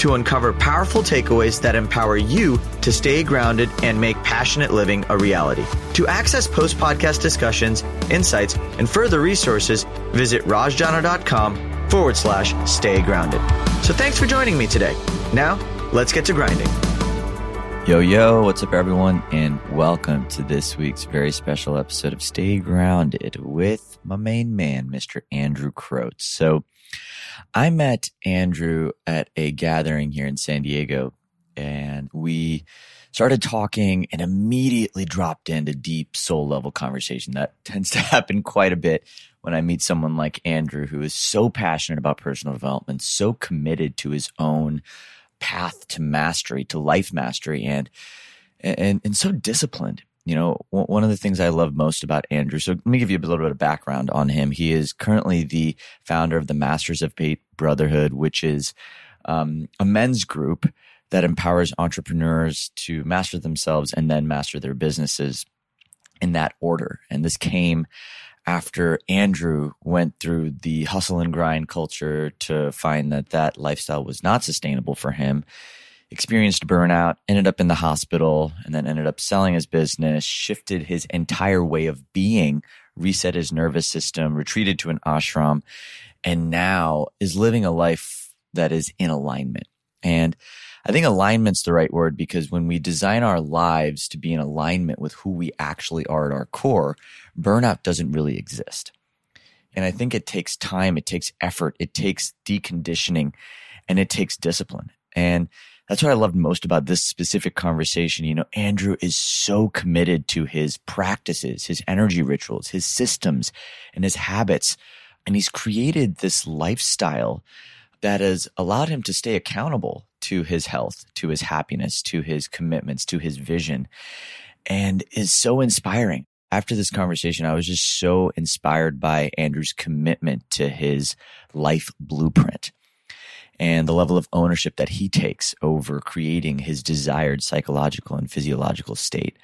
to uncover powerful takeaways that empower you to stay grounded and make passionate living a reality. To access post podcast discussions, insights, and further resources, visit rajjana.com forward slash stay grounded. So thanks for joining me today. Now, let's get to grinding. Yo, yo, what's up, everyone? And welcome to this week's very special episode of Stay Grounded with my main man, Mr. Andrew Kroetz. So I met Andrew at a gathering here in San Diego and we started talking and immediately dropped into deep soul level conversation. That tends to happen quite a bit when I meet someone like Andrew, who is so passionate about personal development, so committed to his own path to mastery, to life mastery, and and and so disciplined. You know, one of the things I love most about Andrew. So let me give you a little bit of background on him. He is currently the founder of the Masters of Fate Brotherhood, which is um, a men's group that empowers entrepreneurs to master themselves and then master their businesses in that order. And this came after Andrew went through the hustle and grind culture to find that that lifestyle was not sustainable for him, experienced burnout, ended up in the hospital, and then ended up selling his business, shifted his entire way of being, reset his nervous system, retreated to an ashram, and now is living a life that is in alignment. And I think alignment's the right word because when we design our lives to be in alignment with who we actually are at our core, burnout doesn't really exist. And I think it takes time, it takes effort, it takes deconditioning, and it takes discipline. And that's what I loved most about this specific conversation. You know, Andrew is so committed to his practices, his energy rituals, his systems, and his habits. And he's created this lifestyle that has allowed him to stay accountable to his health, to his happiness, to his commitments, to his vision, and is so inspiring. After this conversation, I was just so inspired by Andrew's commitment to his life blueprint and the level of ownership that he takes over creating his desired psychological and physiological state.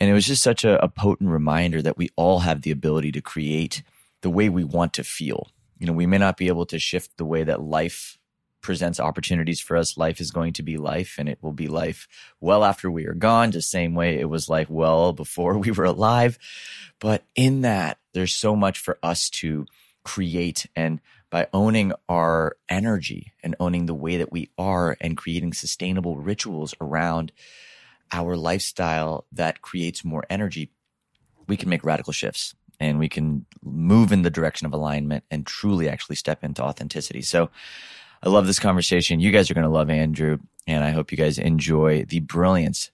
And it was just such a, a potent reminder that we all have the ability to create the way we want to feel you know, we may not be able to shift the way that life presents opportunities for us. Life is going to be life and it will be life well after we are gone, just same way it was life well before we were alive. But in that, there's so much for us to create and by owning our energy and owning the way that we are and creating sustainable rituals around our lifestyle that creates more energy, we can make radical shifts and we can move in the direction of alignment and truly actually step into authenticity. So I love this conversation. You guys are going to love Andrew, and I hope you guys enjoy the brilliance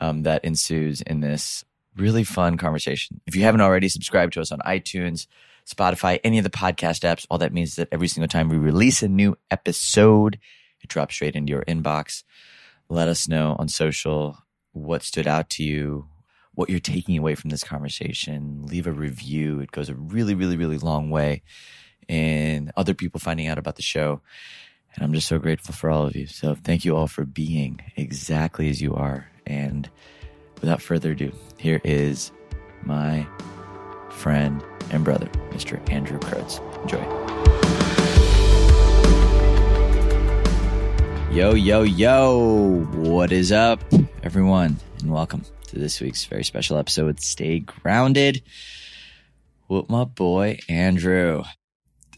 um, that ensues in this really fun conversation. If you haven't already, subscribed to us on iTunes, Spotify, any of the podcast apps. All that means is that every single time we release a new episode, it drops straight into your inbox. Let us know on social what stood out to you, what you're taking away from this conversation. Leave a review. It goes a really, really, really long way in other people finding out about the show. And I'm just so grateful for all of you. So thank you all for being exactly as you are. And without further ado, here is my friend and brother, Mr. Andrew Kroetz. Enjoy. Yo, yo, yo. What is up, everyone? And welcome to this week's very special episode, Stay Grounded with my boy, Andrew.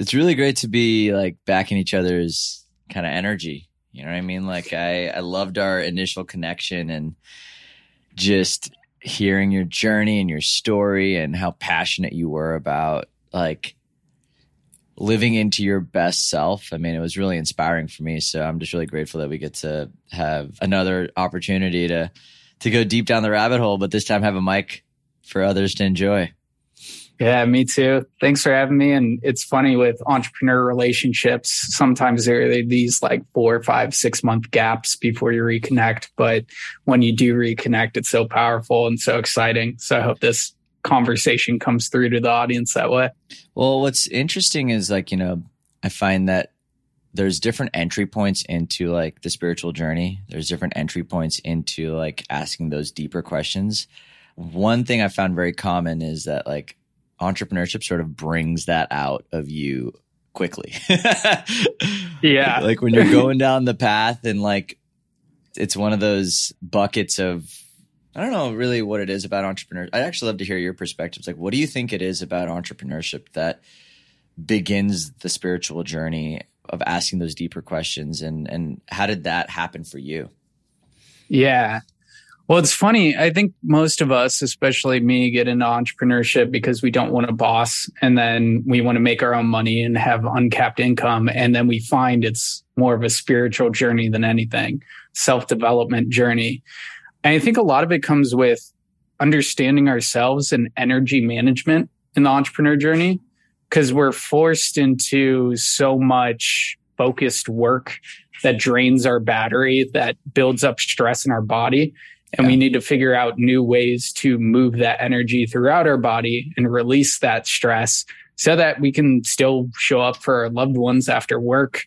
It's really great to be like back in each other's kind of energy. You know what I mean? Like I, I loved our initial connection and just hearing your journey and your story and how passionate you were about like living into your best self. I mean, it was really inspiring for me. So I'm just really grateful that we get to have another opportunity to to go deep down the rabbit hole, but this time have a mic for others to enjoy. Yeah, me too. Thanks for having me. And it's funny with entrepreneur relationships, sometimes there are these like four, five, six month gaps before you reconnect. But when you do reconnect, it's so powerful and so exciting. So I hope this conversation comes through to the audience that way. Well, what's interesting is like, you know, I find that there's different entry points into like the spiritual journey. There's different entry points into like asking those deeper questions. One thing I found very common is that like entrepreneurship sort of brings that out of you quickly. yeah. Like when you're going down the path and like it's one of those buckets of I don't know really what it is about entrepreneurs. I'd actually love to hear your perspectives. Like what do you think it is about entrepreneurship that begins the spiritual journey of asking those deeper questions and and how did that happen for you? Yeah. Well, it's funny. I think most of us, especially me, get into entrepreneurship because we don't want a boss and then we want to make our own money and have uncapped income. And then we find it's more of a spiritual journey than anything, self development journey. And I think a lot of it comes with understanding ourselves and energy management in the entrepreneur journey because we're forced into so much focused work that drains our battery, that builds up stress in our body and yeah. we need to figure out new ways to move that energy throughout our body and release that stress so that we can still show up for our loved ones after work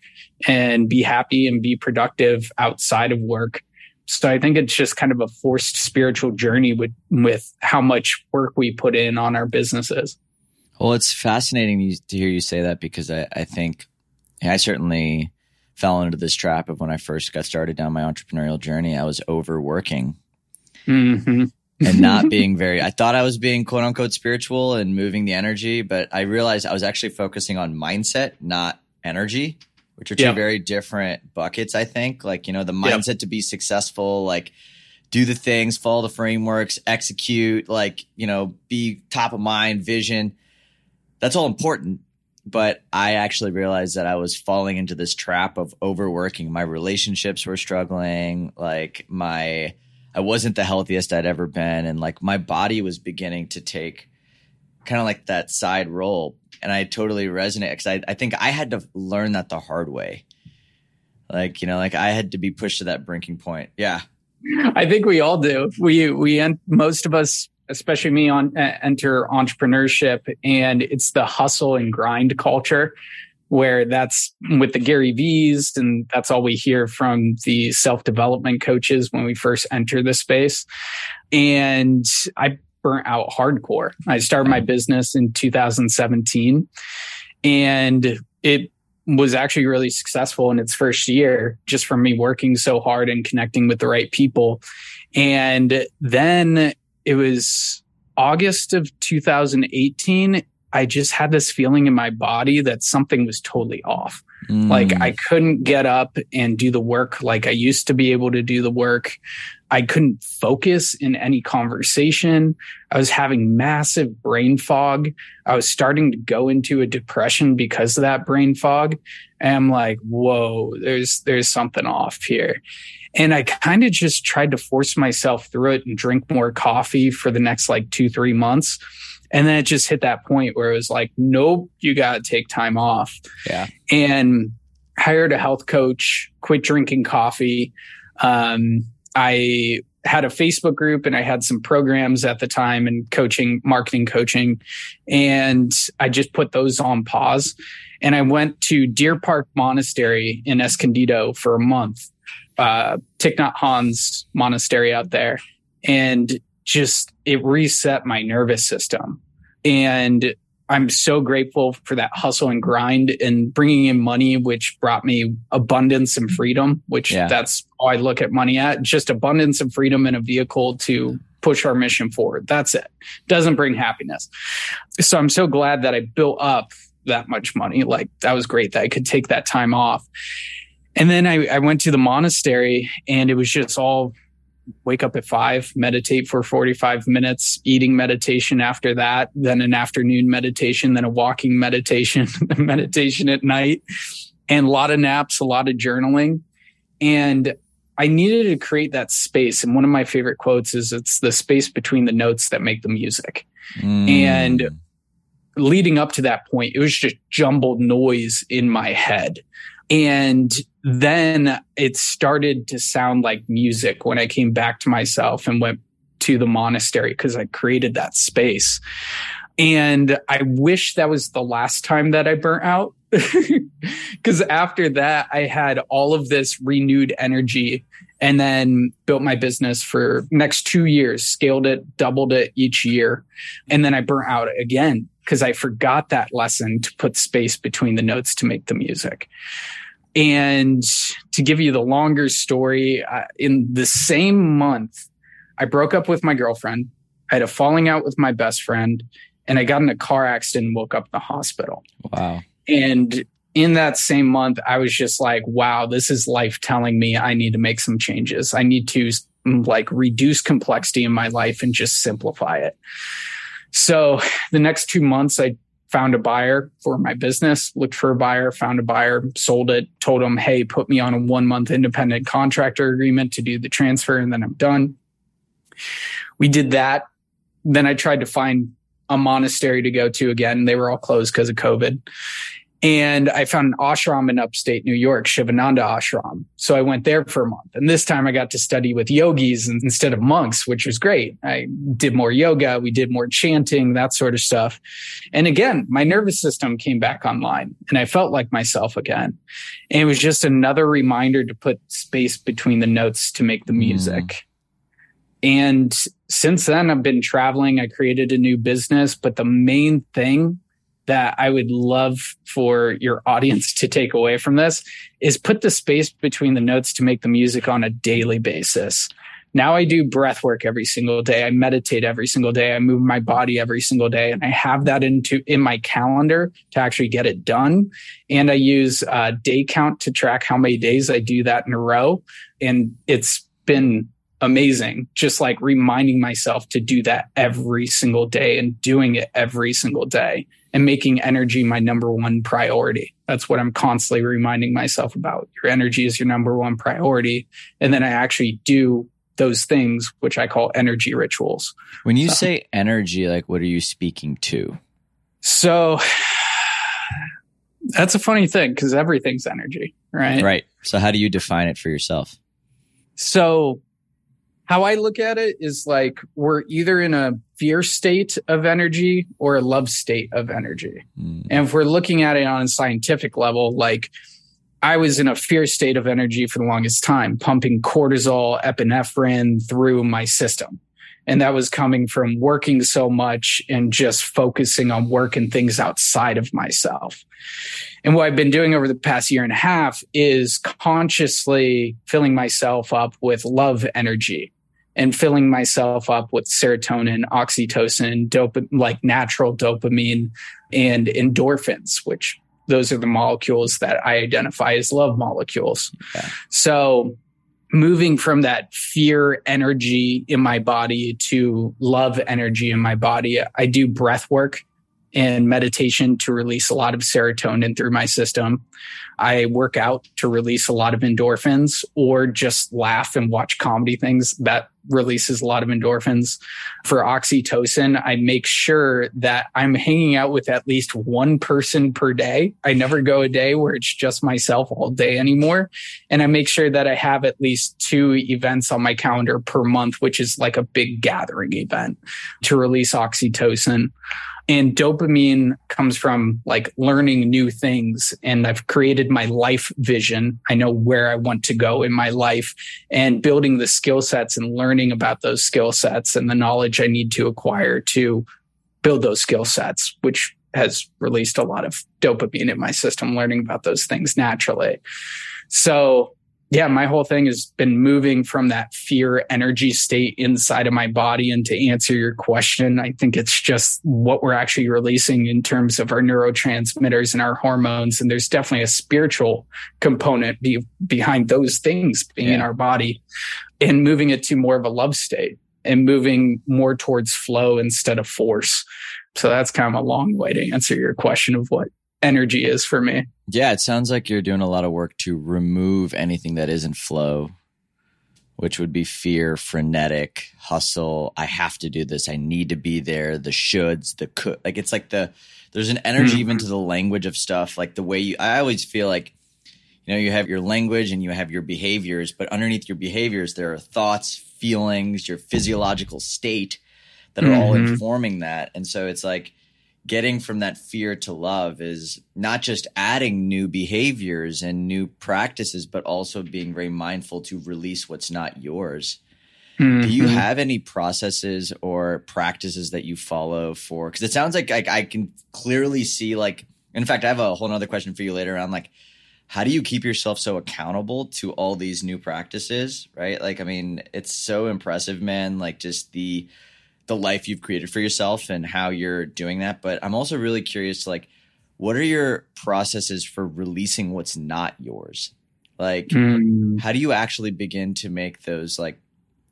and be happy and be productive outside of work. So I think it's just kind of a forced spiritual journey with with how much work we put in on our businesses. Well, it's fascinating to hear you say that because I, I think I certainly fell into this trap of when I first got started down my entrepreneurial journey. I was overworking mm-hmm. and not being very, I thought I was being quote unquote spiritual and moving the energy, but I realized I was actually focusing on mindset, not energy, which are two very different buckets, I think. Like, you know, the mindset to be successful, like, do the things, follow the frameworks, execute, like, you know, be top of mind, vision. That's all important. But I actually realized that I was falling into this trap of overworking. My relationships were struggling. Like my I wasn't the healthiest I'd ever been. And like my body was beginning to take kind of like that side role. And I totally resonate because I, I think I had to learn that the hard way. Like, you know, like I had to be pushed to that brinking point. Yeah. I think we all do. We, we, most of us, especially me on enter entrepreneurship and it's the hustle and grind culture where that's with the Gary V's and that's all we hear from the self development coaches when we first enter the space. And I burnt out hardcore. I started my business in 2017 and it was actually really successful in its first year just from me working so hard and connecting with the right people. And then it was August of 2018 I just had this feeling in my body that something was totally off. Mm. Like I couldn't get up and do the work like I used to be able to do the work. I couldn't focus in any conversation. I was having massive brain fog. I was starting to go into a depression because of that brain fog. And I'm like, whoa, there's, there's something off here. And I kind of just tried to force myself through it and drink more coffee for the next like two, three months. And then it just hit that point where it was like, nope, you got to take time off. Yeah. And hired a health coach, quit drinking coffee. Um, I had a Facebook group and I had some programs at the time and coaching, marketing coaching. And I just put those on pause. And I went to Deer Park Monastery in Escondido for a month, uh, Thich Nhat Hanh's monastery out there. And just it reset my nervous system. And I'm so grateful for that hustle and grind and bringing in money, which brought me abundance and freedom, which yeah. that's all I look at money at just abundance and freedom in a vehicle to push our mission forward. That's it. Doesn't bring happiness. So I'm so glad that I built up that much money. Like that was great that I could take that time off. And then I, I went to the monastery and it was just all wake up at five, meditate for 45 minutes, eating meditation after that, then an afternoon meditation, then a walking meditation, meditation at night, and a lot of naps, a lot of journaling. And I needed to create that space. And one of my favorite quotes is it's the space between the notes that make the music. Mm. And leading up to that point, it was just jumbled noise in my head. And then it started to sound like music when I came back to myself and went to the monastery because I created that space. And I wish that was the last time that I burnt out. Because after that, I had all of this renewed energy and then built my business for next two years, scaled it, doubled it each year. And then I burnt out again because I forgot that lesson to put space between the notes to make the music. And to give you the longer story, uh, in the same month, I broke up with my girlfriend. I had a falling out with my best friend and I got in a car accident and woke up in the hospital. Wow. And in that same month, I was just like, wow, this is life telling me I need to make some changes. I need to like reduce complexity in my life and just simplify it. So the next two months, I found a buyer for my business, looked for a buyer, found a buyer, sold it, told them, hey, put me on a one month independent contractor agreement to do the transfer, and then I'm done. We did that. Then I tried to find a monastery to go to again. They were all closed because of COVID. And I found an ashram in upstate New York, Shivananda Ashram. So I went there for a month. And this time I got to study with yogis instead of monks, which was great. I did more yoga. We did more chanting, that sort of stuff. And again, my nervous system came back online and I felt like myself again. And it was just another reminder to put space between the notes to make the mm. music. Mm. And since then, I've been traveling. I created a new business, but the main thing that I would love for your audience to take away from this is put the space between the notes to make the music on a daily basis. Now I do breath work every single day. I meditate every single day. I move my body every single day and I have that into in my calendar to actually get it done. And I use uh, day count to track how many days I do that in a row. And it's been amazing. Just like reminding myself to do that every single day and doing it every single day and making energy my number one priority. That's what I'm constantly reminding myself about. Your energy is your number one priority. And then I actually do those things, which I call energy rituals. When you so, say energy, like what are you speaking to? So that's a funny thing because everything's energy, right? Right. So how do you define it for yourself? So how I look at it is like we're either in a fear state of energy or a love state of energy. Mm. And if we're looking at it on a scientific level, like I was in a fear state of energy for the longest time, pumping cortisol, epinephrine through my system. And that was coming from working so much and just focusing on work and things outside of myself. And what I've been doing over the past year and a half is consciously filling myself up with love energy and filling myself up with serotonin, oxytocin, like natural dopamine and endorphins, which those are the molecules that I identify as love molecules. So moving from that fear energy in my body to love energy in my body, I do breath work and meditation to release a lot of serotonin through my system. I work out to release a lot of endorphins or just laugh and watch comedy things that releases a lot of endorphins. For oxytocin, I make sure that I'm hanging out with at least one person per day. I never go a day where it's just myself all day anymore. And I make sure that I have at least two events on my calendar per month, which is like a big gathering event to release oxytocin. And dopamine comes from like learning new things. And I've created my life vision. I know where I want to go in my life and building the skill sets and learning about those skill sets and the knowledge I need to acquire to build those skill sets, which has released a lot of dopamine in my system, learning about those things naturally. So yeah, my whole thing has been moving from that fear energy state inside of my body. And to answer your question, I think it's just what we're actually releasing in terms of our neurotransmitters and our hormones. And there's definitely a spiritual component be, behind those things being yeah. in our body and moving it to more of a love state and moving more towards flow instead of force. So that's kind of a long way to answer your question of what energy is for me. Yeah, it sounds like you're doing a lot of work to remove anything that isn't flow which would be fear, frenetic, hustle. I have to do this. I need to be there. The shoulds, the could. Like it's like the there's an energy mm-hmm. even to the language of stuff. Like the way you. I always feel like you know you have your language and you have your behaviors, but underneath your behaviors there are thoughts, feelings, your physiological state that are mm-hmm. all informing that. And so it's like getting from that fear to love is not just adding new behaviors and new practices, but also being very mindful to release what's not yours. Mm-hmm. Do you mm-hmm. have any processes or practices that you follow for? Because it sounds like I, I, can clearly see, like, in fact, I have a whole other question for you later on. Like, how do you keep yourself so accountable to all these new practices? Right? Like, I mean, it's so impressive, man. Like, just the the life you've created for yourself and how you're doing that. But I'm also really curious, like, what are your processes for releasing what's not yours? Like, mm. how do you actually begin to make those like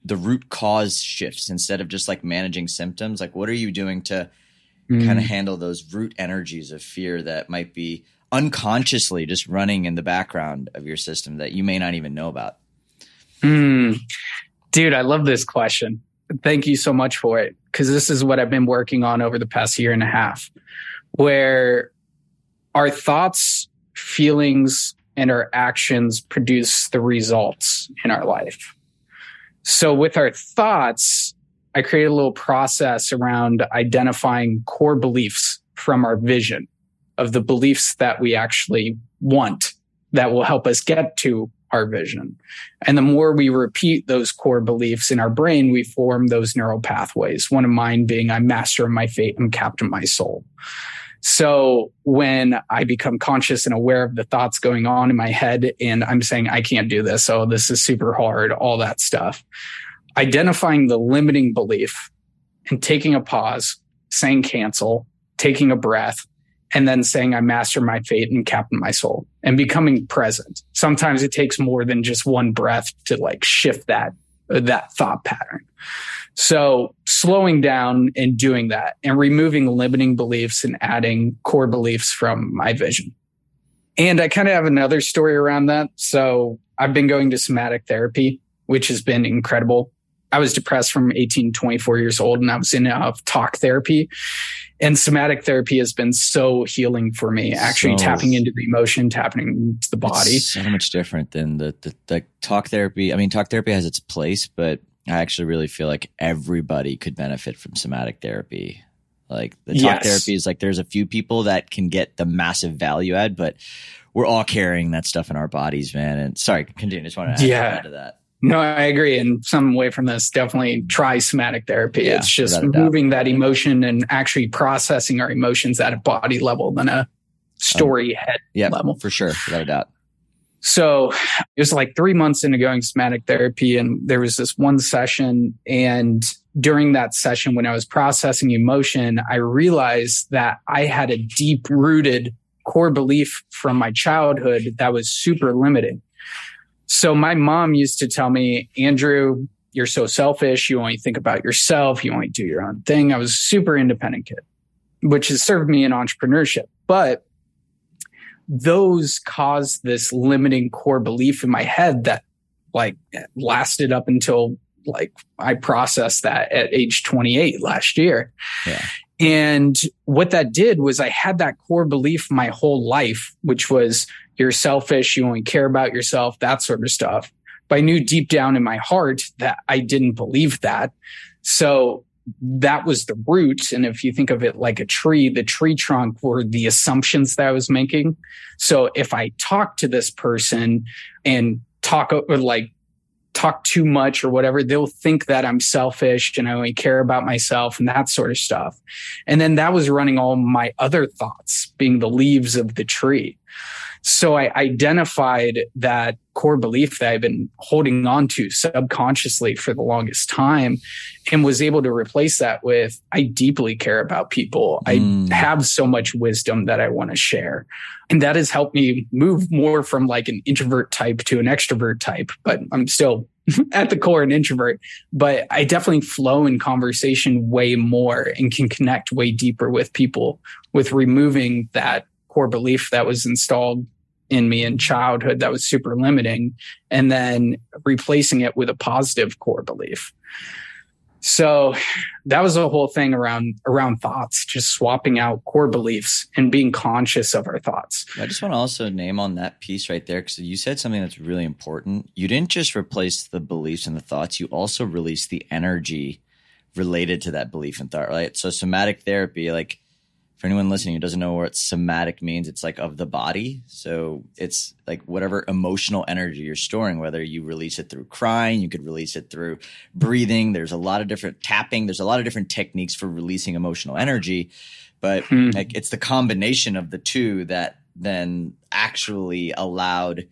the root cause shifts instead of just like managing symptoms? Like, what are you doing to mm. kind of handle those root energies of fear that might be unconsciously just running in the background of your system that you may not even know about? Mm. Dude, I love this question thank you so much for it because this is what I've been working on over the past year and a half, where our thoughts, feelings, and our actions produce the results in our life. So with our thoughts, I created a little process around identifying core beliefs from our vision of the beliefs that we actually want that will help us get to our vision. And the more we repeat those core beliefs in our brain, we form those neural pathways. One of mine being I'm master of my fate, I'm captain of my soul. So when I become conscious and aware of the thoughts going on in my head and I'm saying, I can't do this. Oh, this is super hard, all that stuff. Identifying the limiting belief and taking a pause, saying cancel, taking a breath, and then saying I master my fate and captain my soul and becoming present. Sometimes it takes more than just one breath to like shift that uh, that thought pattern. So slowing down and doing that and removing limiting beliefs and adding core beliefs from my vision. And I kind of have another story around that. So I've been going to somatic therapy, which has been incredible. I was depressed from 18, 24 years old and I was in uh, talk therapy. And somatic therapy has been so healing for me actually so, tapping into the emotion tapping into the body. so much different than the, the, the talk therapy. I mean talk therapy has its place but i actually really feel like everybody could benefit from somatic therapy. Like the talk yes. therapy is like there's a few people that can get the massive value add but we're all carrying that stuff in our bodies man. And sorry continue. Just want to add, yeah. add to that no, I agree. And some way from this, definitely try somatic therapy. Yeah, it's just moving that emotion and actually processing our emotions at a body level than a story um, head yeah, level. For sure. Without a doubt. So it was like three months into going somatic therapy. And there was this one session. And during that session, when I was processing emotion, I realized that I had a deep rooted core belief from my childhood that was super limiting. So my mom used to tell me, Andrew, you're so selfish. You only think about yourself. You only do your own thing. I was a super independent kid, which has served me in entrepreneurship. But those caused this limiting core belief in my head that like lasted up until like I processed that at age 28 last year. Yeah. And what that did was I had that core belief my whole life, which was you're selfish, you only care about yourself, that sort of stuff. But I knew deep down in my heart that I didn't believe that. So that was the root. And if you think of it like a tree, the tree trunk were the assumptions that I was making. So if I talk to this person and talk or like talk too much or whatever, they'll think that I'm selfish and I only care about myself and that sort of stuff. And then that was running all my other thoughts being the leaves of the tree. So I identified that core belief that I've been holding on to subconsciously for the longest time and was able to replace that with I deeply care about people. Mm. I have so much wisdom that I want to share. And that has helped me move more from like an introvert type to an extrovert type, but I'm still at the core an introvert, but I definitely flow in conversation way more and can connect way deeper with people with removing that core belief that was installed in me in childhood that was super limiting and then replacing it with a positive core belief. So that was the whole thing around around thoughts, just swapping out core beliefs and being conscious of our thoughts. I just want to also name on that piece right there because you said something that's really important. You didn't just replace the beliefs and the thoughts; you also released the energy related to that belief and thought. Right. So somatic therapy, like for anyone listening who doesn't know what somatic means, it's like of the body. So it's like whatever emotional energy you're storing, whether you release it through crying, you could release it through breathing. There's a lot of different tapping. There's a lot of different techniques for releasing emotional energy, but hmm. like it's the combination of the two that then actually allowed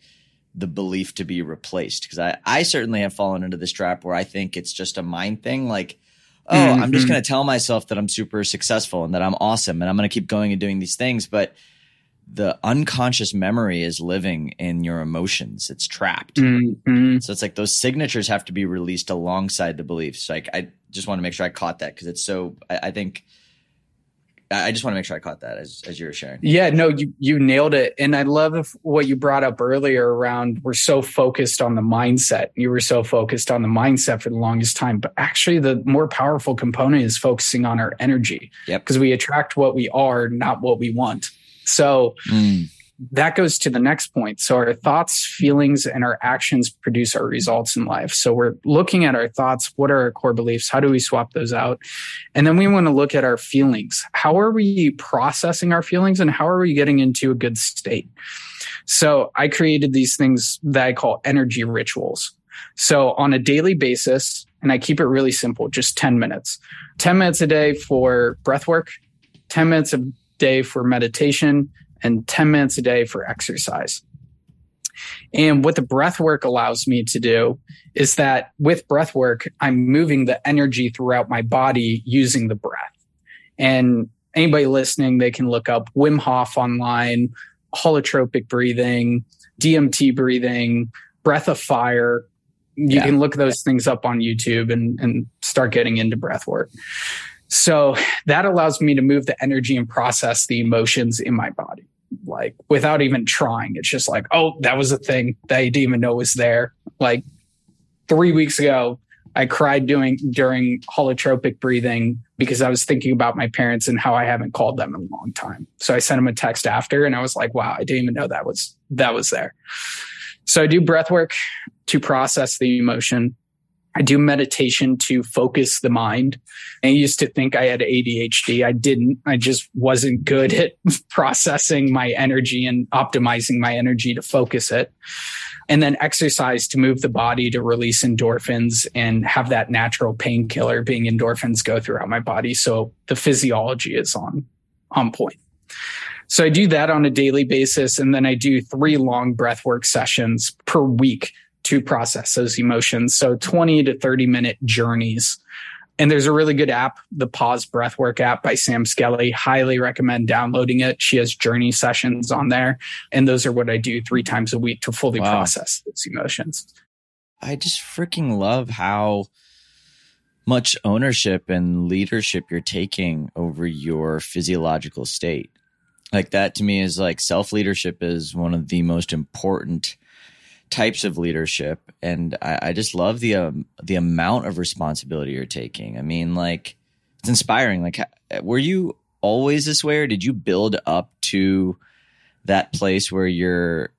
the belief to be replaced. Cause I, I certainly have fallen into this trap where I think it's just a mind thing. Like, oh, mm-hmm. I'm just mm-hmm. going to tell myself that I'm super successful and that I'm awesome and I'm going to keep going and doing these things. But the unconscious memory is living in your emotions. It's trapped. Mm-hmm. So it's like those signatures have to be released alongside the beliefs. Like I just want to make sure I caught that because it's so, I, I think I just want to make sure I caught that as, as you were sharing. Yeah, no, you you nailed it, and I love what you brought up earlier around we're so focused on the mindset. You were so focused on the mindset for the longest time, but actually, the more powerful component is focusing on our energy. Yep. Because we attract what we are, not what we want. So. Mm that goes to the next point. So our thoughts, feelings, and our actions produce our results in life. So we're looking at our thoughts. What are our core beliefs? How do we swap those out? And then we want to look at our feelings. How are we processing our feelings and how are we getting into a good state? So I created these things that I call energy rituals. So on a daily basis, and I keep it really simple, just 10 minutes, 10 minutes a day for breath work, 10 minutes a day for meditation, and 10 minutes a day for exercise. And what the breath work allows me to do is that with breath work, I'm moving the energy throughout my body using the breath. And anybody listening, they can look up Wim Hof online, holotropic breathing, DMT breathing, breath of fire. You yeah. can look those things up on YouTube and, and start getting into breath work. So that allows me to move the energy and process the emotions in my body, like without even trying. It's just like, oh, that was a thing that I didn't even know was there. Like three weeks ago, I cried doing during holotropic breathing because I was thinking about my parents and how I haven't called them in a long time. So I sent them a text after and I was like, wow, I didn't even know that was that was there. So I do breath work to process the emotion. I do meditation to focus the mind. I used to think I had ADHD. I didn't. I just wasn't good at processing my energy and optimizing my energy to focus it. And then exercise to move the body to release endorphins and have that natural painkiller being endorphins go throughout my body. So the physiology is on, on point. So I do that on a daily basis. And then I do three long breath work sessions per week to process those emotions. So 20 to 30 minute journeys. And there's a really good app, the Pause Breathwork app by Sam Skelly. Highly recommend downloading it. She has journey sessions on there. And those are what I do three times a week to fully wow. process those emotions. I just freaking love how much ownership and leadership you're taking over your physiological state. Like that to me is like self leadership is one of the most important types of leadership, and I, I just love the um, the amount of responsibility you're taking. I mean, like it's inspiring. Like, were you always this way, or did you build up to that place where you're?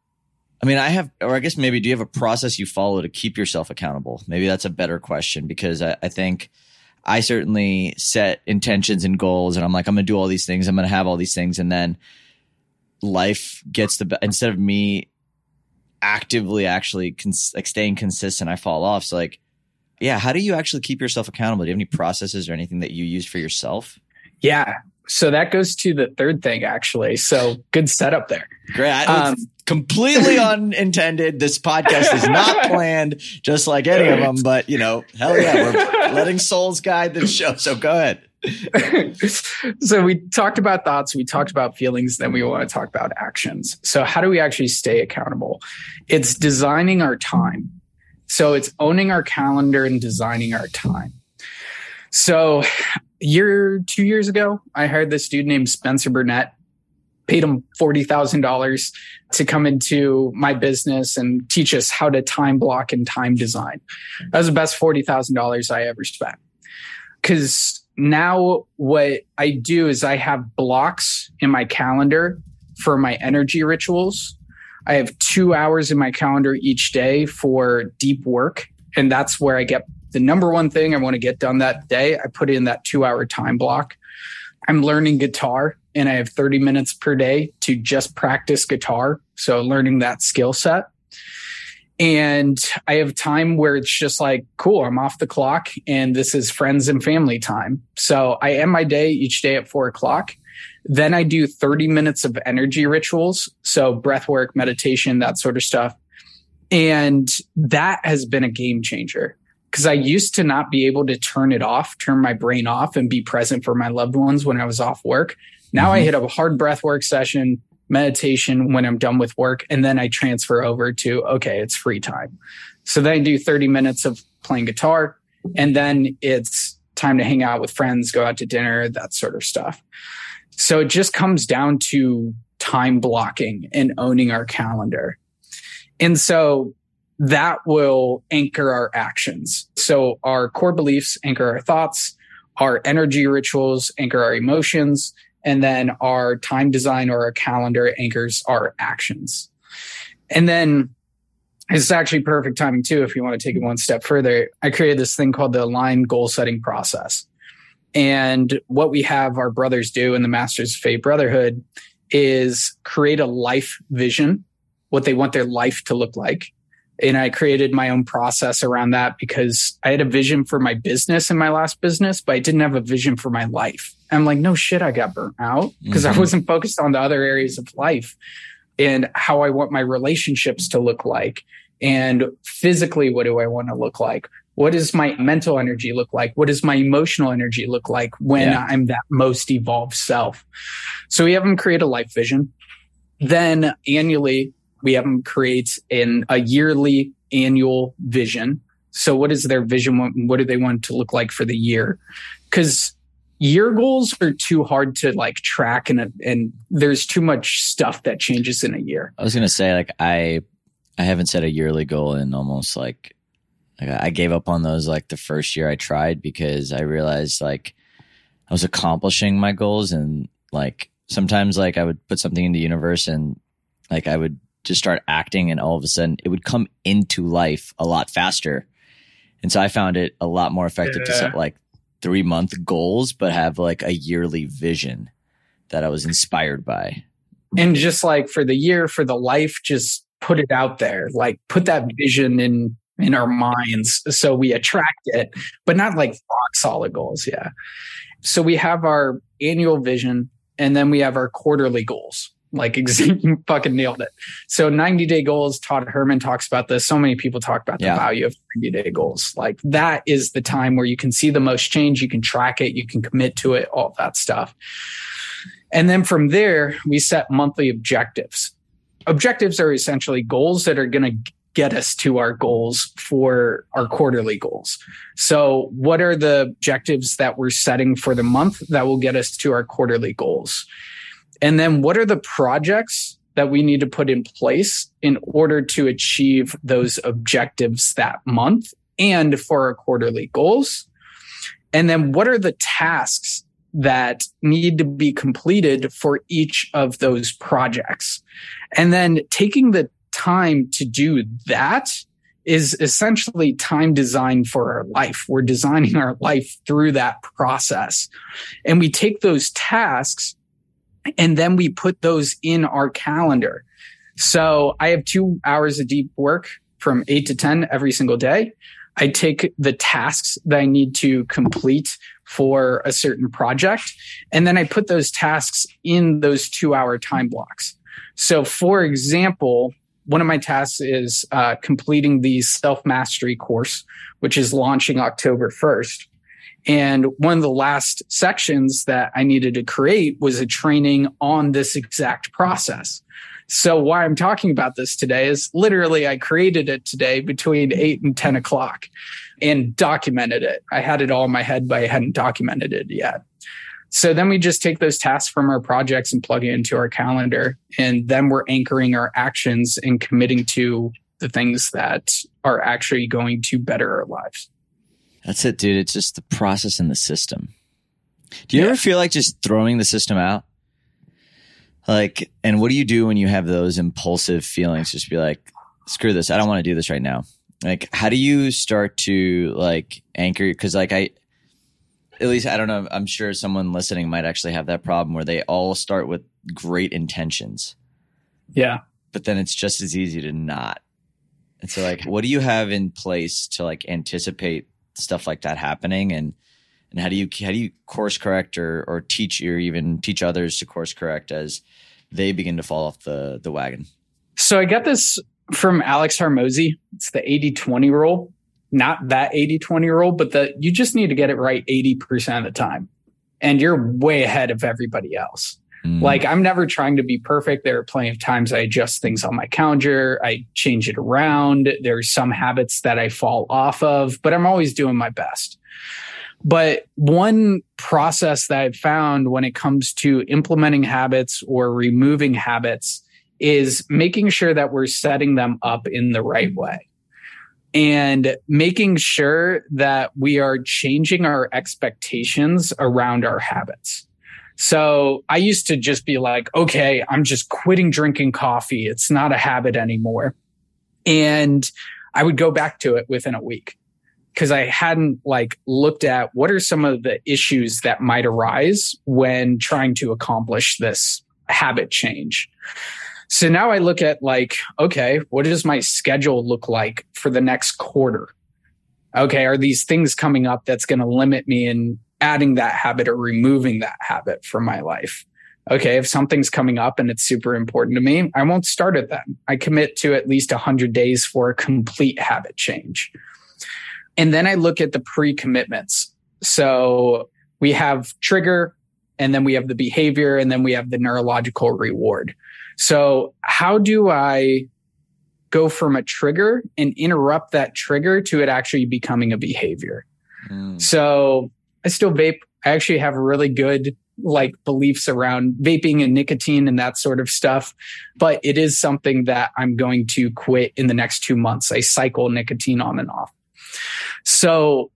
I mean, I have, or I guess maybe do you have a process you follow to keep yourself accountable? Maybe that's a better question because I, I think. I certainly set intentions and goals and I'm like, I'm going to do all these things. I'm going to have all these things. And then life gets the, instead of me actively actually cons- like staying consistent, I fall off. So like, yeah, how do you actually keep yourself accountable? Do you have any processes or anything that you use for yourself? Yeah. So that goes to the third thing, actually. So good setup there. Great. Um, completely unintended. This podcast is not planned, just like any of them. But you know, hell yeah, we're letting souls guide the show. So go ahead. so we talked about thoughts, we talked about feelings, then we want to talk about actions. So how do we actually stay accountable? It's designing our time. So it's owning our calendar and designing our time. So year two years ago, I hired this dude named Spencer Burnett paid him $40,000 to come into my business and teach us how to time block and time design. That was the best $40,000 I ever spent. Cause now what I do is I have blocks in my calendar for my energy rituals. I have two hours in my calendar each day for deep work. And that's where I get the number one thing I want to get done that day. I put in that two hour time block. I'm learning guitar and I have 30 minutes per day to just practice guitar. So learning that skill set. And I have time where it's just like, cool, I'm off the clock and this is friends and family time. So I end my day each day at four o'clock. Then I do 30 minutes of energy rituals. So breath work, meditation, that sort of stuff. And that has been a game changer because I used to not be able to turn it off, turn my brain off and be present for my loved ones when I was off work. Now mm-hmm. I hit a hard breath work session, meditation when I'm done with work, and then I transfer over to, okay, it's free time. So then I do 30 minutes of playing guitar and then it's time to hang out with friends, go out to dinner, that sort of stuff. So it just comes down to time blocking and owning our calendar. And so that will anchor our actions. So our core beliefs anchor our thoughts, our energy rituals anchor our emotions, and then our time design or our calendar anchors our actions. And then it's actually perfect timing too if you want to take it one step further. I created this thing called the aligned goal setting process. And what we have our brothers do in the Masters of Fate Brotherhood is create a life vision, what they want their life to look like. And I created my own process around that because I had a vision for my business in my last business, but I didn't have a vision for my life. I'm like, no shit, I got burnt out because mm-hmm. I wasn't focused on the other areas of life and how I want my relationships to look like. And physically, what do I want to look like? What does my mental energy look like? What does my emotional energy look like when yeah. I'm that most evolved self? So we have them create a life vision. Then annually, we have them create in a yearly annual vision. So what is their vision? What, do they want to look like for the year? Because year goals are too hard to like track and and there's too much stuff that changes in a year. I was gonna say like I I haven't set a yearly goal in almost like like I gave up on those like the first year I tried because I realized like I was accomplishing my goals and like sometimes like I would put something in the universe and like I would just start acting and all of a sudden it would come into life a lot faster. And so I found it a lot more effective yeah. to set like three month goals, but have like a yearly vision that I was inspired by. And just like for the year, for the life, just put it out there, like put that vision in in our minds so we attract it, but not like rock solid goals. Yeah. So we have our annual vision and then we have our quarterly goals. Like you fucking nailed it. So 90 day goals, Todd Herman talks about this. So many people talk about the yeah. value of 90 day goals. Like that is the time where you can see the most change. You can track it. You can commit to it, all that stuff. And then from there, we set monthly objectives. Objectives are essentially goals that are going to get us to our goals for our quarterly goals. So what are the objectives that we're setting for the month that will get us to our quarterly goals? And then what are the projects that we need to put in place in order to achieve those objectives that month and for our quarterly goals? And then what are the tasks that need to be completed for each of those projects? And then taking the time to do that is essentially time design for our life. We're designing our life through that process. And we take those tasks and then we put those in our calendar. So I have two hours of deep work from eight to 10 every single day. I take the tasks that I need to complete for a certain project, and then I put those tasks in those two hour time blocks. So, for example, one of my tasks is uh, completing the self mastery course, which is launching October 1st. And one of the last sections that I needed to create was a training on this exact process. So why I'm talking about this today is literally I created it today between eight and 10 o'clock and documented it. I had it all in my head, but I hadn't documented it yet. So then we just take those tasks from our projects and plug it into our calendar. And then we're anchoring our actions and committing to the things that are actually going to better our lives. That's it, dude. It's just the process in the system. Do you yeah. ever feel like just throwing the system out? Like, and what do you do when you have those impulsive feelings? Just be like, screw this. I don't want to do this right now. Like, how do you start to like anchor? Cause like I, at least I don't know. I'm sure someone listening might actually have that problem where they all start with great intentions. Yeah. But then it's just as easy to not. And so like, what do you have in place to like anticipate stuff like that happening? And, and how do you, how do you course correct or, or teach or even teach others to course correct as they begin to fall off the, the wagon? So I got this from Alex Hormozi. It's the 80 20 rule. Not that 80 20 rule, but that you just need to get it right 80% of the time. And you're way ahead of everybody else. Mm. Like I'm never trying to be perfect. There are plenty of times I adjust things on my calendar. I change it around. There's some habits that I fall off of, but I'm always doing my best. But one process that I've found when it comes to implementing habits or removing habits is making sure that we're setting them up in the right way and making sure that we are changing our expectations around our habits. So I used to just be like, okay, I'm just quitting drinking coffee. It's not a habit anymore. And I would go back to it within a week because I hadn't like looked at what are some of the issues that might arise when trying to accomplish this habit change. So now I look at like, okay, what does my schedule look like for the next quarter? Okay, are these things coming up that's going to limit me in adding that habit or removing that habit from my life? Okay, if something's coming up and it's super important to me, I won't start it then. I commit to at least 100 days for a complete habit change. And then I look at the pre commitments. So we have trigger, and then we have the behavior, and then we have the neurological reward. So how do I go from a trigger and interrupt that trigger to it actually becoming a behavior? Mm. So I still vape. I actually have really good like beliefs around vaping and nicotine and that sort of stuff. But it is something that I'm going to quit in the next two months. I cycle nicotine on and off. So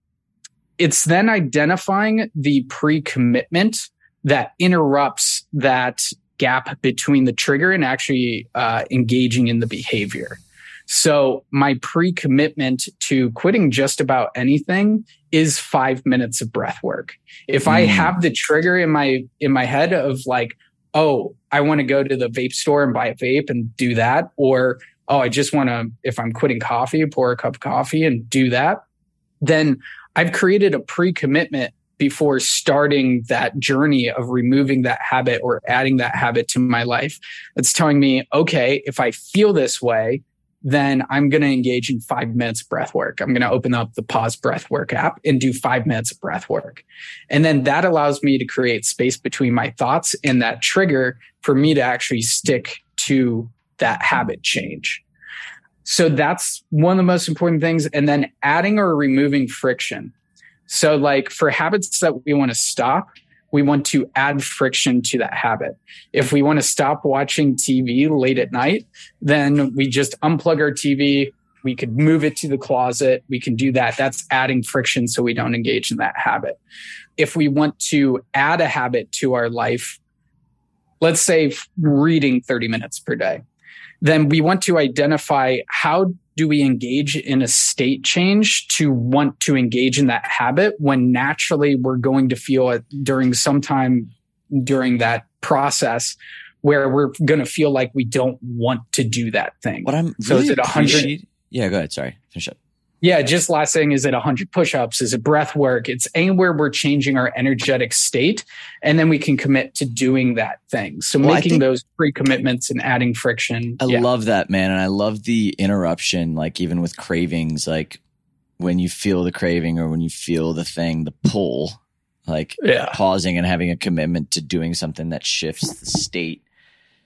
it's then identifying the pre commitment that interrupts that gap between the trigger and actually uh, engaging in the behavior. So my pre-commitment to quitting just about anything is five minutes of breath work. If mm. I hmm. have the trigger in my in my head of like, oh, I want to go to the vape store and buy a vape and do that, or oh, I just want to, if I'm quitting coffee, pour a cup of coffee and do that, then I've created a pre-commitment before starting that journey of removing that habit or adding that habit to my life. It's telling me, okay, if I feel this way, then I'm going to engage in five minutes of breath work. I'm going to open up the pause breath work app and do five minutes of breath work. And then that allows me to create space between my thoughts and that trigger for me to actually stick to that habit change. So that's one of the most important things. And then adding or removing friction. So, like for habits that we want to stop, we want to add friction to that habit. If we want to stop watching TV late at night, then we just unplug our TV. We could move it to the closet. We can do that. That's adding friction so we don't engage in that habit. If we want to add a habit to our life, let's say reading 30 minutes per day, then we want to identify how do we engage in a state change to want to engage in that habit when naturally we're going to feel it during some time during that process where we're going to feel like we don't want to do that thing. What I'm so is it 100 Yeah, go ahead. Sorry. Finish up. Yeah, just last thing is it 100 push-ups? Is it breath work? It's anywhere we're changing our energetic state, and then we can commit to doing that thing. So well, making those pre-commitments and adding friction. I yeah. love that, man, and I love the interruption. Like even with cravings, like when you feel the craving or when you feel the thing, the pull, like yeah. pausing and having a commitment to doing something that shifts the state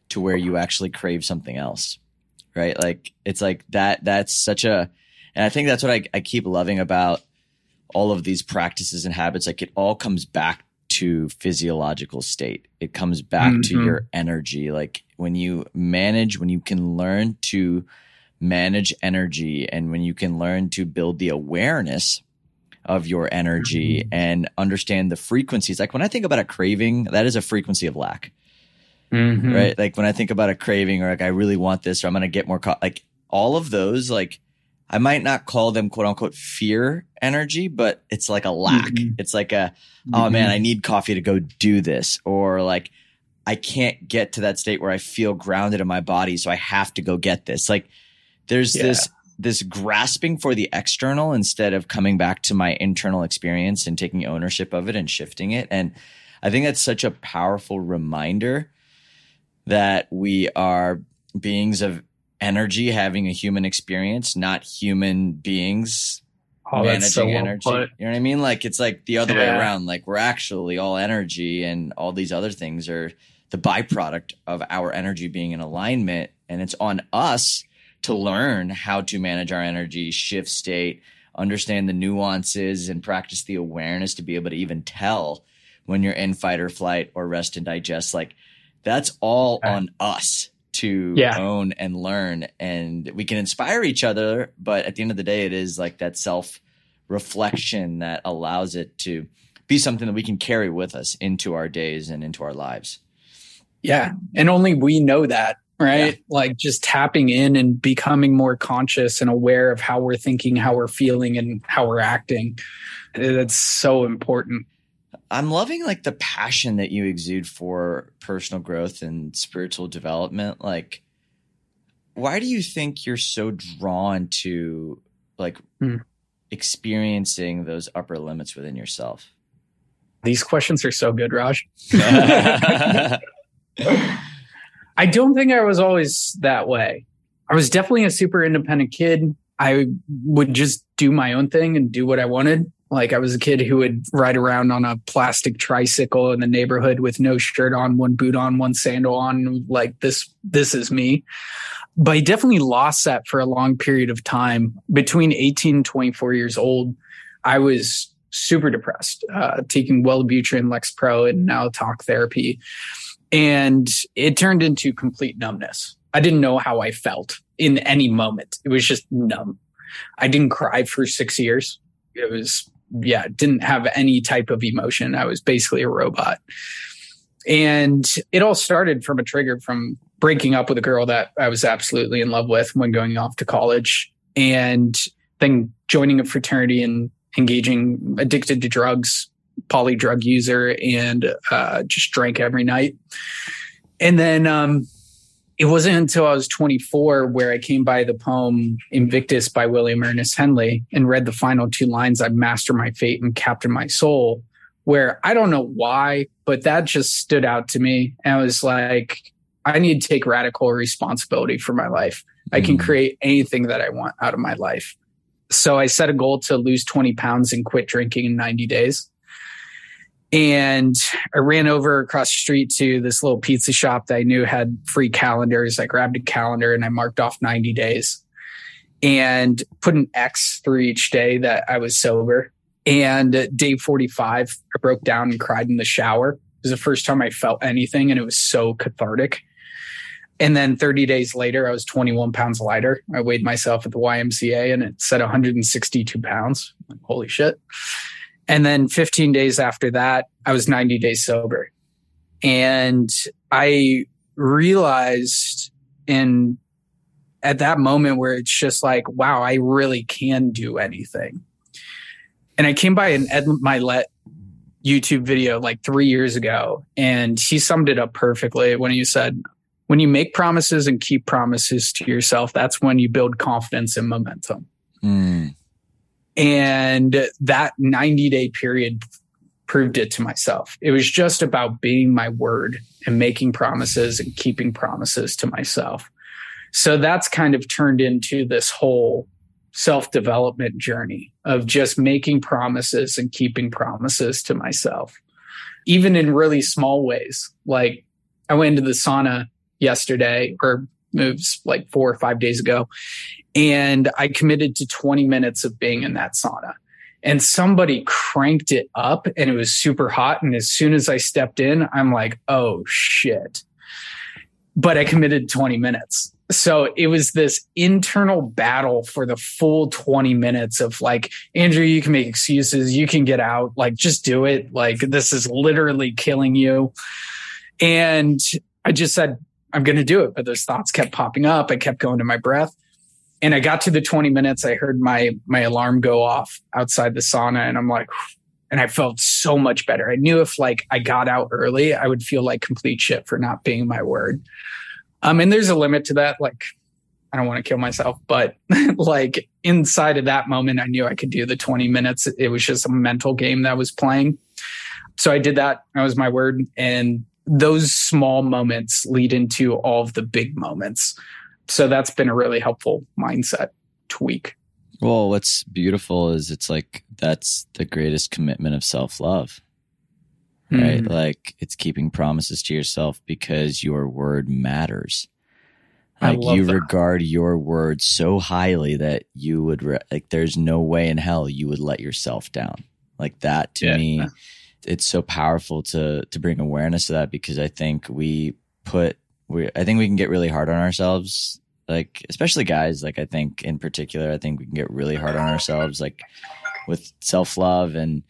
to where you actually crave something else, right? Like it's like that. That's such a and I think that's what I, I keep loving about all of these practices and habits. Like it all comes back to physiological state. It comes back mm-hmm. to your energy. Like when you manage, when you can learn to manage energy and when you can learn to build the awareness of your energy mm-hmm. and understand the frequencies. Like when I think about a craving, that is a frequency of lack. Mm-hmm. Right? Like when I think about a craving or like I really want this or I'm going to get more co- like all of those like I might not call them quote unquote fear energy, but it's like a lack. Mm-hmm. It's like a, oh man, mm-hmm. I need coffee to go do this. Or like, I can't get to that state where I feel grounded in my body. So I have to go get this. Like there's yeah. this, this grasping for the external instead of coming back to my internal experience and taking ownership of it and shifting it. And I think that's such a powerful reminder that we are beings of energy having a human experience, not human beings oh, managing so energy. Well you know what I mean? Like it's like the other yeah. way around. Like we're actually all energy and all these other things are the byproduct of our energy being in alignment. And it's on us to learn how to manage our energy, shift state, understand the nuances and practice the awareness to be able to even tell when you're in fight or flight or rest and digest. Like that's all on us to yeah. own and learn and we can inspire each other but at the end of the day it is like that self reflection that allows it to be something that we can carry with us into our days and into our lives yeah and only we know that right yeah. like just tapping in and becoming more conscious and aware of how we're thinking how we're feeling and how we're acting that's so important I'm loving like the passion that you exude for personal growth and spiritual development. Like, why do you think you're so drawn to like mm. experiencing those upper limits within yourself? These questions are so good, Raj. I don't think I was always that way. I was definitely a super independent kid. I would just do my own thing and do what I wanted. Like I was a kid who would ride around on a plastic tricycle in the neighborhood with no shirt on, one boot on, one sandal on. Like this, this is me. But I definitely lost that for a long period of time. Between 18 and 24 years old, I was super depressed, uh, taking Wellbutrin, Lexapro, and now talk therapy. And it turned into complete numbness. I didn't know how I felt in any moment. It was just numb. I didn't cry for six years. It was yeah, didn't have any type of emotion. I was basically a robot. And it all started from a trigger from breaking up with a girl that I was absolutely in love with when going off to college and then joining a fraternity and engaging addicted to drugs, poly drug user, and uh, just drank every night. And then um, it wasn't until I was 24 where I came by the poem Invictus by William Ernest Henley and read the final two lines I master my fate and captain my soul, where I don't know why, but that just stood out to me. And I was like, I need to take radical responsibility for my life. Mm. I can mm. create anything that I want out of my life. So I set a goal to lose 20 pounds and quit drinking in 90 days. And I ran over across the street to this little pizza shop that I knew had free calendars. I grabbed a calendar and I marked off 90 days and put an X through each day that I was sober. And day 45, I broke down and cried in the shower. It was the first time I felt anything and it was so cathartic. And then 30 days later, I was 21 pounds lighter. I weighed myself at the YMCA and it said 162 pounds. Holy shit. And then 15 days after that, I was 90 days sober. And I realized in at that moment where it's just like, wow, I really can do anything. And I came by an Ed Mylett YouTube video like three years ago, and he summed it up perfectly when he said, when you make promises and keep promises to yourself, that's when you build confidence and momentum. Mm. And that 90 day period proved it to myself. It was just about being my word and making promises and keeping promises to myself. So that's kind of turned into this whole self development journey of just making promises and keeping promises to myself, even in really small ways. Like I went into the sauna yesterday or moves like four or five days ago and I committed to 20 minutes of being in that sauna. and somebody cranked it up and it was super hot. And as soon as I stepped in, I'm like, oh shit. But I committed 20 minutes. So it was this internal battle for the full 20 minutes of like, Andrew, you can make excuses. You can get out. Like, just do it. Like, this is literally killing you. And I just said, I'm going to do it. But those thoughts kept popping up. I kept going to my breath and I got to the 20 minutes. I heard my, my alarm go off outside the sauna and I'm like, and I felt so much better. I knew if like I got out early, I would feel like complete shit for not being my word. Um, and there's a limit to that. Like, I don't want to kill myself, but like inside of that moment, I knew I could do the 20 minutes. It was just a mental game that was playing. So I did that. That was my word. And those small moments lead into all of the big moments so that's been a really helpful mindset tweak. Well, what's beautiful is it's like that's the greatest commitment of self love, right? Mm. Like it's keeping promises to yourself because your word matters. Like you that. regard your word so highly that you would, re- like, there's no way in hell you would let yourself down. Like that to yeah. me, it's so powerful to, to bring awareness to that because I think we put, we, I think we can get really hard on ourselves. Like especially guys like i think in particular i think we can get really hard on ourselves like with self-love and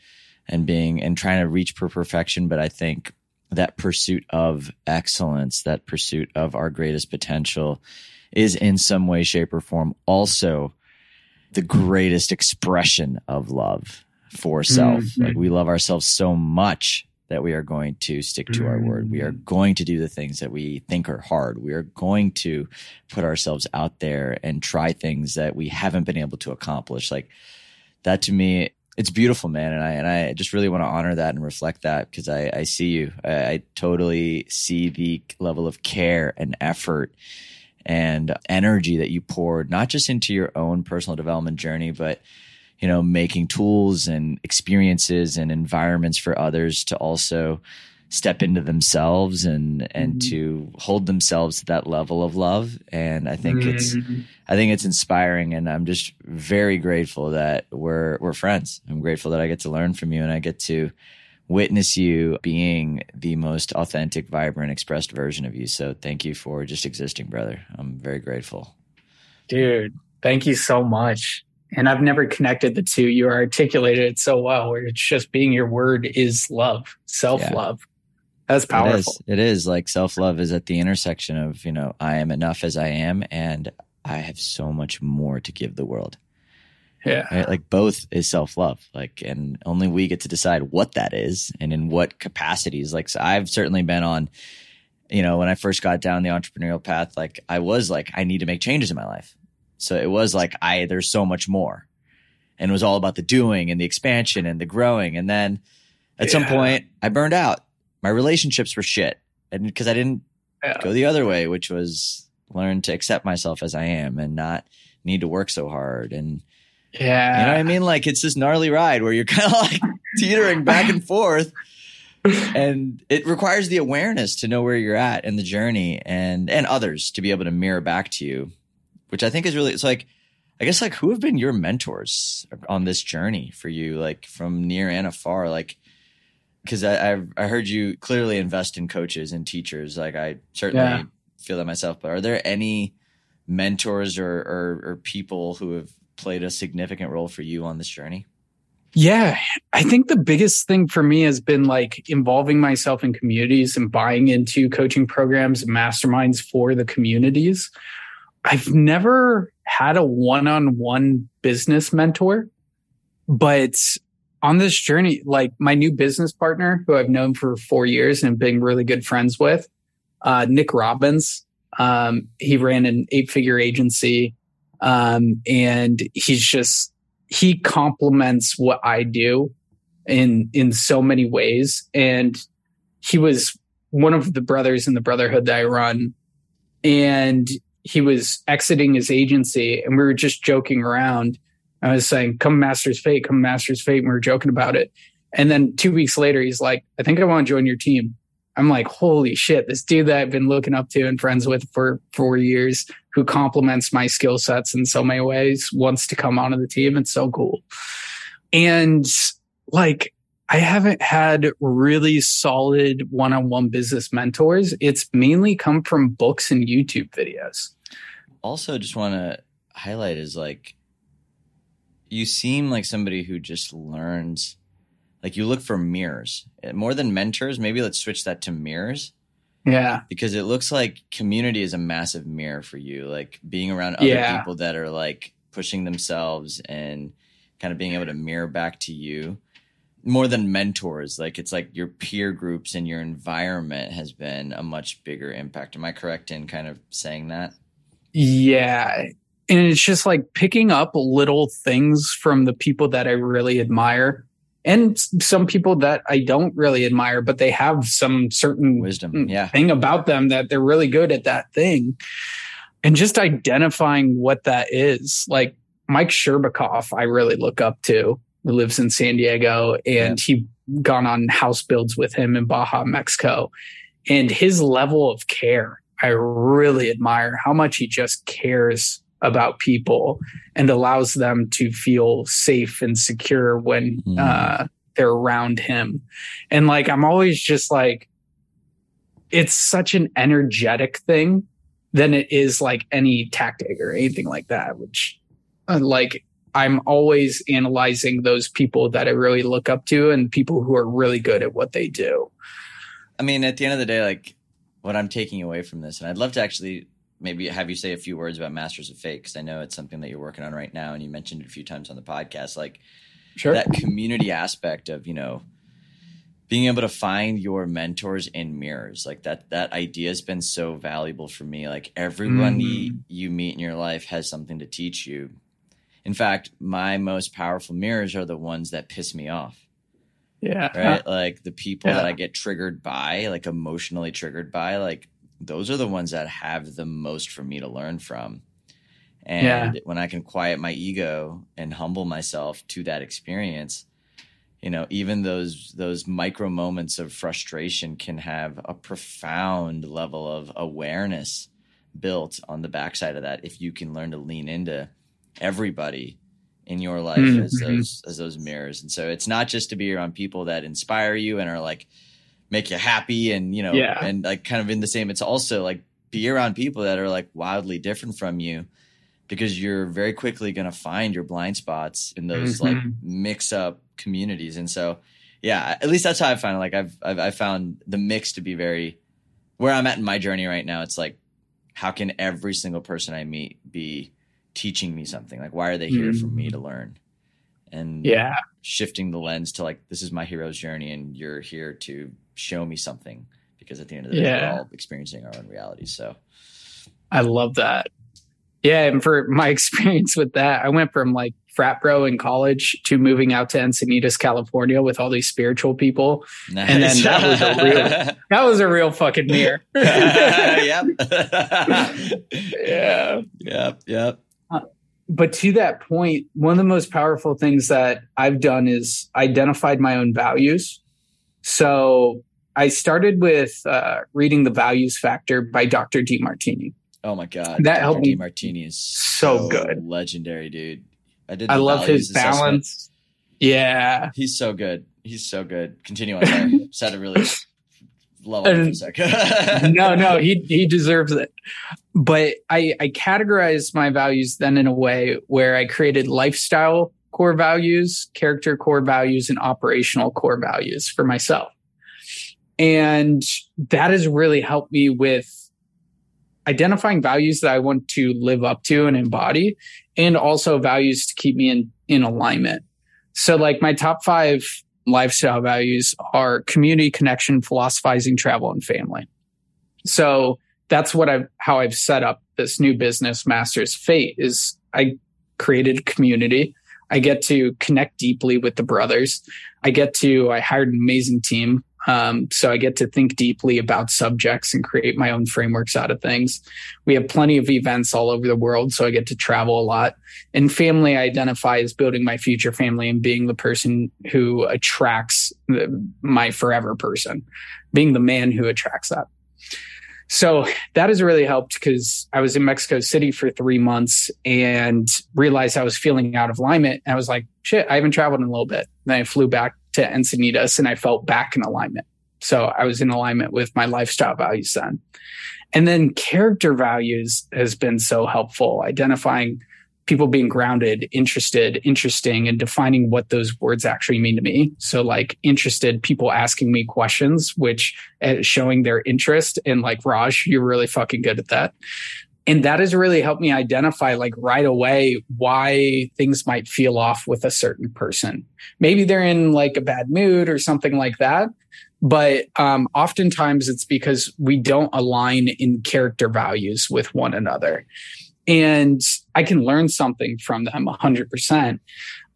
and being and trying to reach for perfection. But i think that pursuit of excellence that pursuit of our greatest potential is in some way shape or form also the greatest expression of love for self mm-hmm. like we love ourselves so much that we are going to stick to our word. We are mm. going to do the things that we think are hard. We are going to put ourselves out there and try things that we haven't been able to accomplish. Like that to me, it's beautiful, man. And I, and I just really want to honor that and reflect that because I, I see you. I, I totally see the level of care and effort and energy that you poured, not just into your own personal development journey, but you know, making tools and experiences and environments for others to also step into themselves and and mm-hmm. to hold themselves to that level of love. And i think mm-hmm. it's i think it's inspiring. And i'm just very grateful that we're we're friends. I'm grateful that i get to learn from you and i get to witness you being the most authentic vibrant expressed version of you. So thank you for just existing brother. I'm very grateful. Dude thank you so much and I've never connected the two. You articulated it so well, where it's just being your word is love, self love. Yeah. That's powerful. It is. it is. Like self love is at the intersection of, you know, I am enough as I am and I have so much more to give the world. Yeah. Right? Like both is self love. Like, and only we get to decide what that is and in what capacities. Like, so I've certainly been on, you know, when I first got down the entrepreneurial path, like I was like, I need to make changes in my life. So it was like, I, there's so much more. And it was all about the doing and the expansion and the growing. And then at yeah. some point I burned out. My relationships were shit. And because I didn't yeah. go the other way, which was learn to accept myself as I am and not need to work so hard. And yeah, you know what I mean? Like it's this gnarly ride where you're kind of like teetering back and forth. and it requires the awareness to know where you're at in the journey and and others to be able to mirror back to you which I think is really, it's like, I guess like who have been your mentors on this journey for you, like from near and afar, like, because I I've, I heard you clearly invest in coaches and teachers. Like I certainly yeah. feel that myself. But are there any mentors or, or or people who have played a significant role for you on this journey? Yeah, I think the biggest thing for me has been like involving myself in communities and buying into coaching programs and masterminds for the communities. I've never had a one on one business mentor, but on this journey, like my new business partner, who I've known for four years and been really good friends with, uh, Nick Robbins, um, he ran an eight figure agency. Um, and he's just, he complements what I do in, in so many ways. And he was one of the brothers in the brotherhood that I run. And he was exiting his agency and we were just joking around. I was saying, come Master's Fate, come Master's Fate. And we were joking about it. And then two weeks later, he's like, I think I want to join your team. I'm like, holy shit, this dude that I've been looking up to and friends with for four years who complements my skill sets in so many ways wants to come onto the team. It's so cool. And like, I haven't had really solid one on one business mentors. It's mainly come from books and YouTube videos. Also, just want to highlight is like, you seem like somebody who just learns, like, you look for mirrors more than mentors. Maybe let's switch that to mirrors. Yeah. Because it looks like community is a massive mirror for you, like being around other yeah. people that are like pushing themselves and kind of being able to mirror back to you more than mentors like it's like your peer groups and your environment has been a much bigger impact. Am i correct in kind of saying that? Yeah. And it's just like picking up little things from the people that i really admire and some people that i don't really admire but they have some certain wisdom. Mm, yeah. thing about them that they're really good at that thing. And just identifying what that is like mike Shcherbakov i really look up to who lives in San Diego, and yeah. he gone on house builds with him in Baja, Mexico. And his level of care, I really admire how much he just cares about people and allows them to feel safe and secure when mm. uh, they're around him. And like, I'm always just like, it's such an energetic thing than it is like any tactic or anything like that, which uh, like I'm always analyzing those people that I really look up to and people who are really good at what they do. I mean, at the end of the day, like what I'm taking away from this, and I'd love to actually maybe have you say a few words about Masters of Fate because I know it's something that you're working on right now, and you mentioned it a few times on the podcast. Like sure. that community aspect of you know being able to find your mentors in mirrors like that that idea has been so valuable for me like everyone mm. you meet in your life has something to teach you in fact, my most powerful mirrors are the ones that piss me off. Yeah. Right. Like the people yeah. that I get triggered by, like emotionally triggered by, like those are the ones that have the most for me to learn from. And yeah. when I can quiet my ego and humble myself to that experience, you know, even those those micro moments of frustration can have a profound level of awareness built on the backside of that if you can learn to lean into everybody in your life mm-hmm. as those as those mirrors. And so it's not just to be around people that inspire you and are like make you happy and you know yeah. and like kind of in the same it's also like be around people that are like wildly different from you because you're very quickly going to find your blind spots in those mm-hmm. like mix up communities and so yeah at least that's how i find it like I've, I've i found the mix to be very where i'm at in my journey right now it's like how can every single person i meet be teaching me something like why are they here mm. for me to mm. learn and yeah shifting the lens to like this is my hero's journey and you're here to show me something because at the end of the day yeah. we're all experiencing our own reality so i love that yeah and for my experience with that i went from like frat bro in college to moving out to encinitas california with all these spiritual people nice. and then that was a real that was a real fucking mirror yep yeah yep yep but to that point, one of the most powerful things that I've done is identified my own values. So I started with uh, reading The Values Factor by Dr. Demartini. Oh my god, that Dr. helped me. Demartini is so, so, good, legendary dude. I did. I love his assessment. balance. Yeah, he's so good. He's so good. Continue on. there. Said it really level for a second. no, no, he he deserves it. But I I categorized my values then in a way where I created lifestyle core values, character core values, and operational core values for myself. And that has really helped me with identifying values that I want to live up to and embody, and also values to keep me in, in alignment. So like my top five lifestyle values are community connection, philosophizing, travel, and family. So that's what I've, how I've set up this new business, Masters Fate, is I created a community. I get to connect deeply with the brothers. I get to, I hired an amazing team um, so I get to think deeply about subjects and create my own frameworks out of things. We have plenty of events all over the world, so I get to travel a lot. And family, I identify as building my future family and being the person who attracts the, my forever person, being the man who attracts that. So that has really helped because I was in Mexico City for three months and realized I was feeling out of alignment. And I was like, shit, I haven't traveled in a little bit. Then I flew back to Encinitas and I felt back in alignment. So I was in alignment with my lifestyle values then. And then character values has been so helpful, identifying people being grounded, interested, interesting, and defining what those words actually mean to me. So, like interested, people asking me questions, which uh, showing their interest. And like Raj, you're really fucking good at that. And that has really helped me identify, like right away, why things might feel off with a certain person. Maybe they're in like a bad mood or something like that. But um, oftentimes it's because we don't align in character values with one another and I can learn something from them 100%.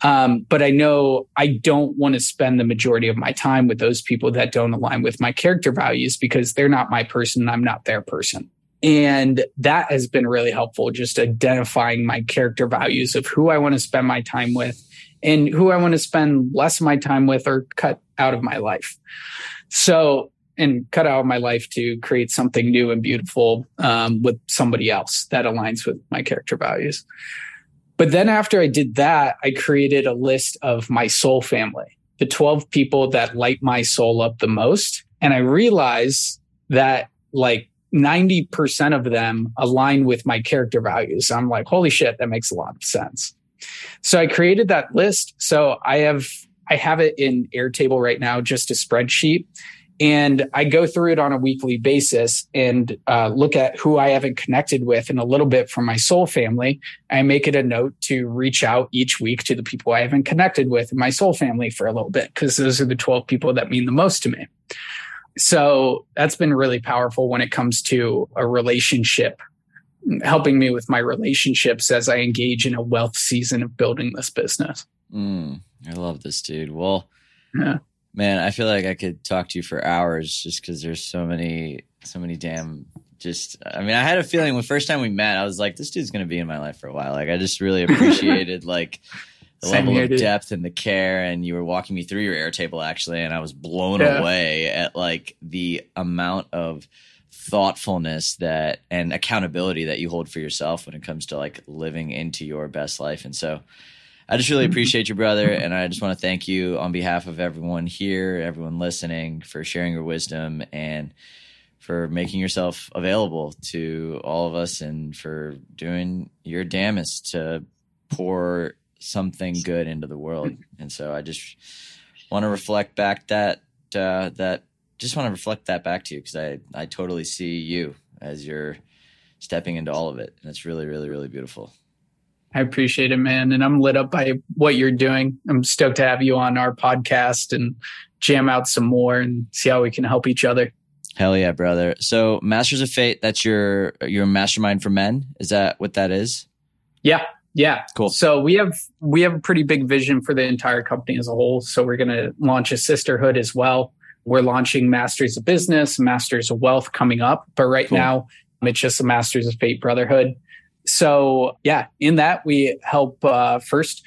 Um, but I know I don't want to spend the majority of my time with those people that don't align with my character values because they're not my person. I'm not their person. And that has been really helpful, just identifying my character values of who I want to spend my time with and who I want to spend less of my time with or cut out of my life. So and cut out of my life to create something new and beautiful um, with somebody else that aligns with my character values. But then after I did that, I created a list of my soul family, the 12 people that light my soul up the most. And I realized that like 90% of them align with my character values. I'm like, holy shit, that makes a lot of sense. So I created that list. So I have I have it in Airtable right now, just a spreadsheet. And I go through it on a weekly basis and uh, look at who I haven't connected with and a little bit from my soul family. I make it a note to reach out each week to the people I haven't connected with in my soul family for a little bit, because those are the 12 people that mean the most to me. So that's been really powerful when it comes to a relationship, helping me with my relationships as I engage in a wealth season of building this business. Mm, I love this, dude. Well, yeah Man, I feel like I could talk to you for hours just because there's so many, so many damn. Just, I mean, I had a feeling when first time we met, I was like, this dude's gonna be in my life for a while. Like, I just really appreciated like the Same level here, of dude. depth and the care. And you were walking me through your Airtable actually, and I was blown yeah. away at like the amount of thoughtfulness that and accountability that you hold for yourself when it comes to like living into your best life. And so I just really mm-hmm. appreciate you, brother, and I just want to thank you on behalf of everyone here, everyone listening, for sharing your wisdom and for making yourself available to all of us and for doing your damnest to pour something good into the world. And so I just want to reflect back that uh, that just want to reflect that back to you because I I totally see you as you're stepping into all of it, and it's really really really beautiful. I appreciate it, man. And I'm lit up by what you're doing. I'm stoked to have you on our podcast and jam out some more and see how we can help each other. Hell yeah, brother. So Masters of Fate, that's your your mastermind for men. Is that what that is? Yeah. Yeah. Cool. So we have we have a pretty big vision for the entire company as a whole. So we're gonna launch a sisterhood as well. We're launching Masters of Business, Masters of Wealth coming up. But right cool. now it's just a Masters of Fate Brotherhood. So yeah, in that we help uh, first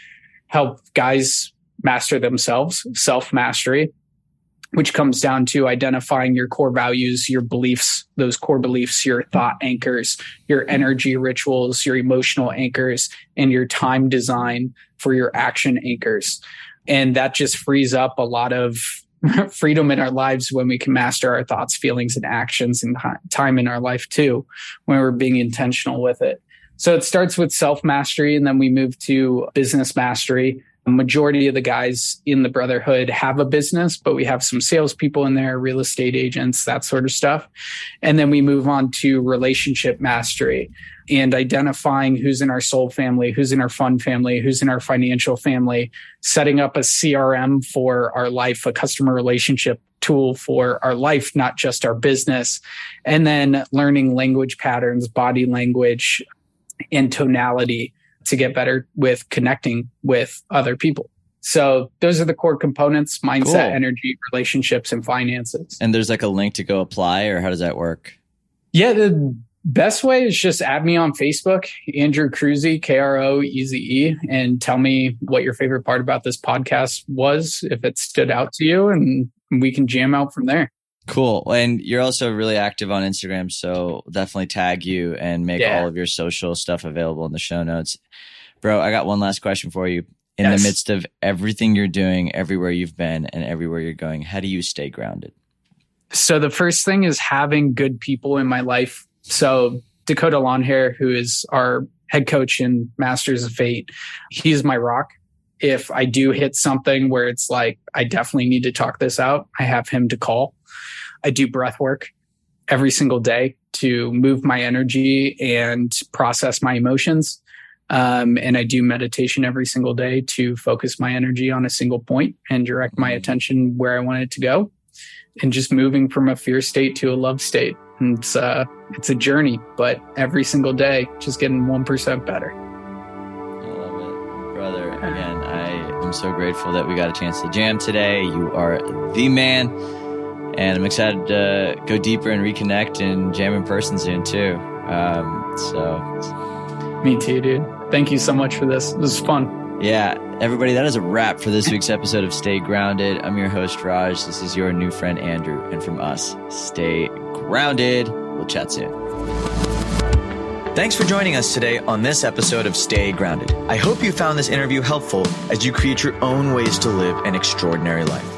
help guys master themselves, self mastery, which comes down to identifying your core values, your beliefs, those core beliefs, your thought anchors, your energy rituals, your emotional anchors, and your time design for your action anchors. And that just frees up a lot of freedom in our lives when we can master our thoughts, feelings, and actions and time in our life too, when we're being intentional with it. So it starts with self mastery and then we move to business mastery. Majority of the guys in the brotherhood have a business, but we have some salespeople in there, real estate agents, that sort of stuff. And then we move on to relationship mastery and identifying who's in our soul family, who's in our fun family, who's in our financial family, setting up a CRM for our life, a customer relationship tool for our life, not just our business. And then learning language patterns, body language, and tonality to get better with connecting with other people. So those are the core components mindset, cool. energy, relationships, and finances. And there's like a link to go apply, or how does that work? Yeah, the best way is just add me on Facebook, Andrew Kroeze, K R O E Z E, and tell me what your favorite part about this podcast was, if it stood out to you, and we can jam out from there. Cool. And you're also really active on Instagram. So definitely tag you and make yeah. all of your social stuff available in the show notes. Bro, I got one last question for you. In yes. the midst of everything you're doing, everywhere you've been, and everywhere you're going, how do you stay grounded? So the first thing is having good people in my life. So Dakota Longhair, who is our head coach in Masters of Fate, he's my rock. If I do hit something where it's like, I definitely need to talk this out, I have him to call. I do breath work every single day to move my energy and process my emotions. Um, and I do meditation every single day to focus my energy on a single point and direct my attention where I want it to go and just moving from a fear state to a love state. And it's uh, it's a journey, but every single day, just getting one percent better. I love it, brother. Again, I am so grateful that we got a chance to jam today. You are the man, and I'm excited to go deeper and reconnect and jam in person soon too. Um, so, me too, dude. Thank you so much for this. This was fun. Yeah, everybody, that is a wrap for this week's episode of Stay Grounded. I'm your host, Raj. This is your new friend, Andrew. And from us, stay grounded. We'll chat soon. Thanks for joining us today on this episode of Stay Grounded. I hope you found this interview helpful as you create your own ways to live an extraordinary life.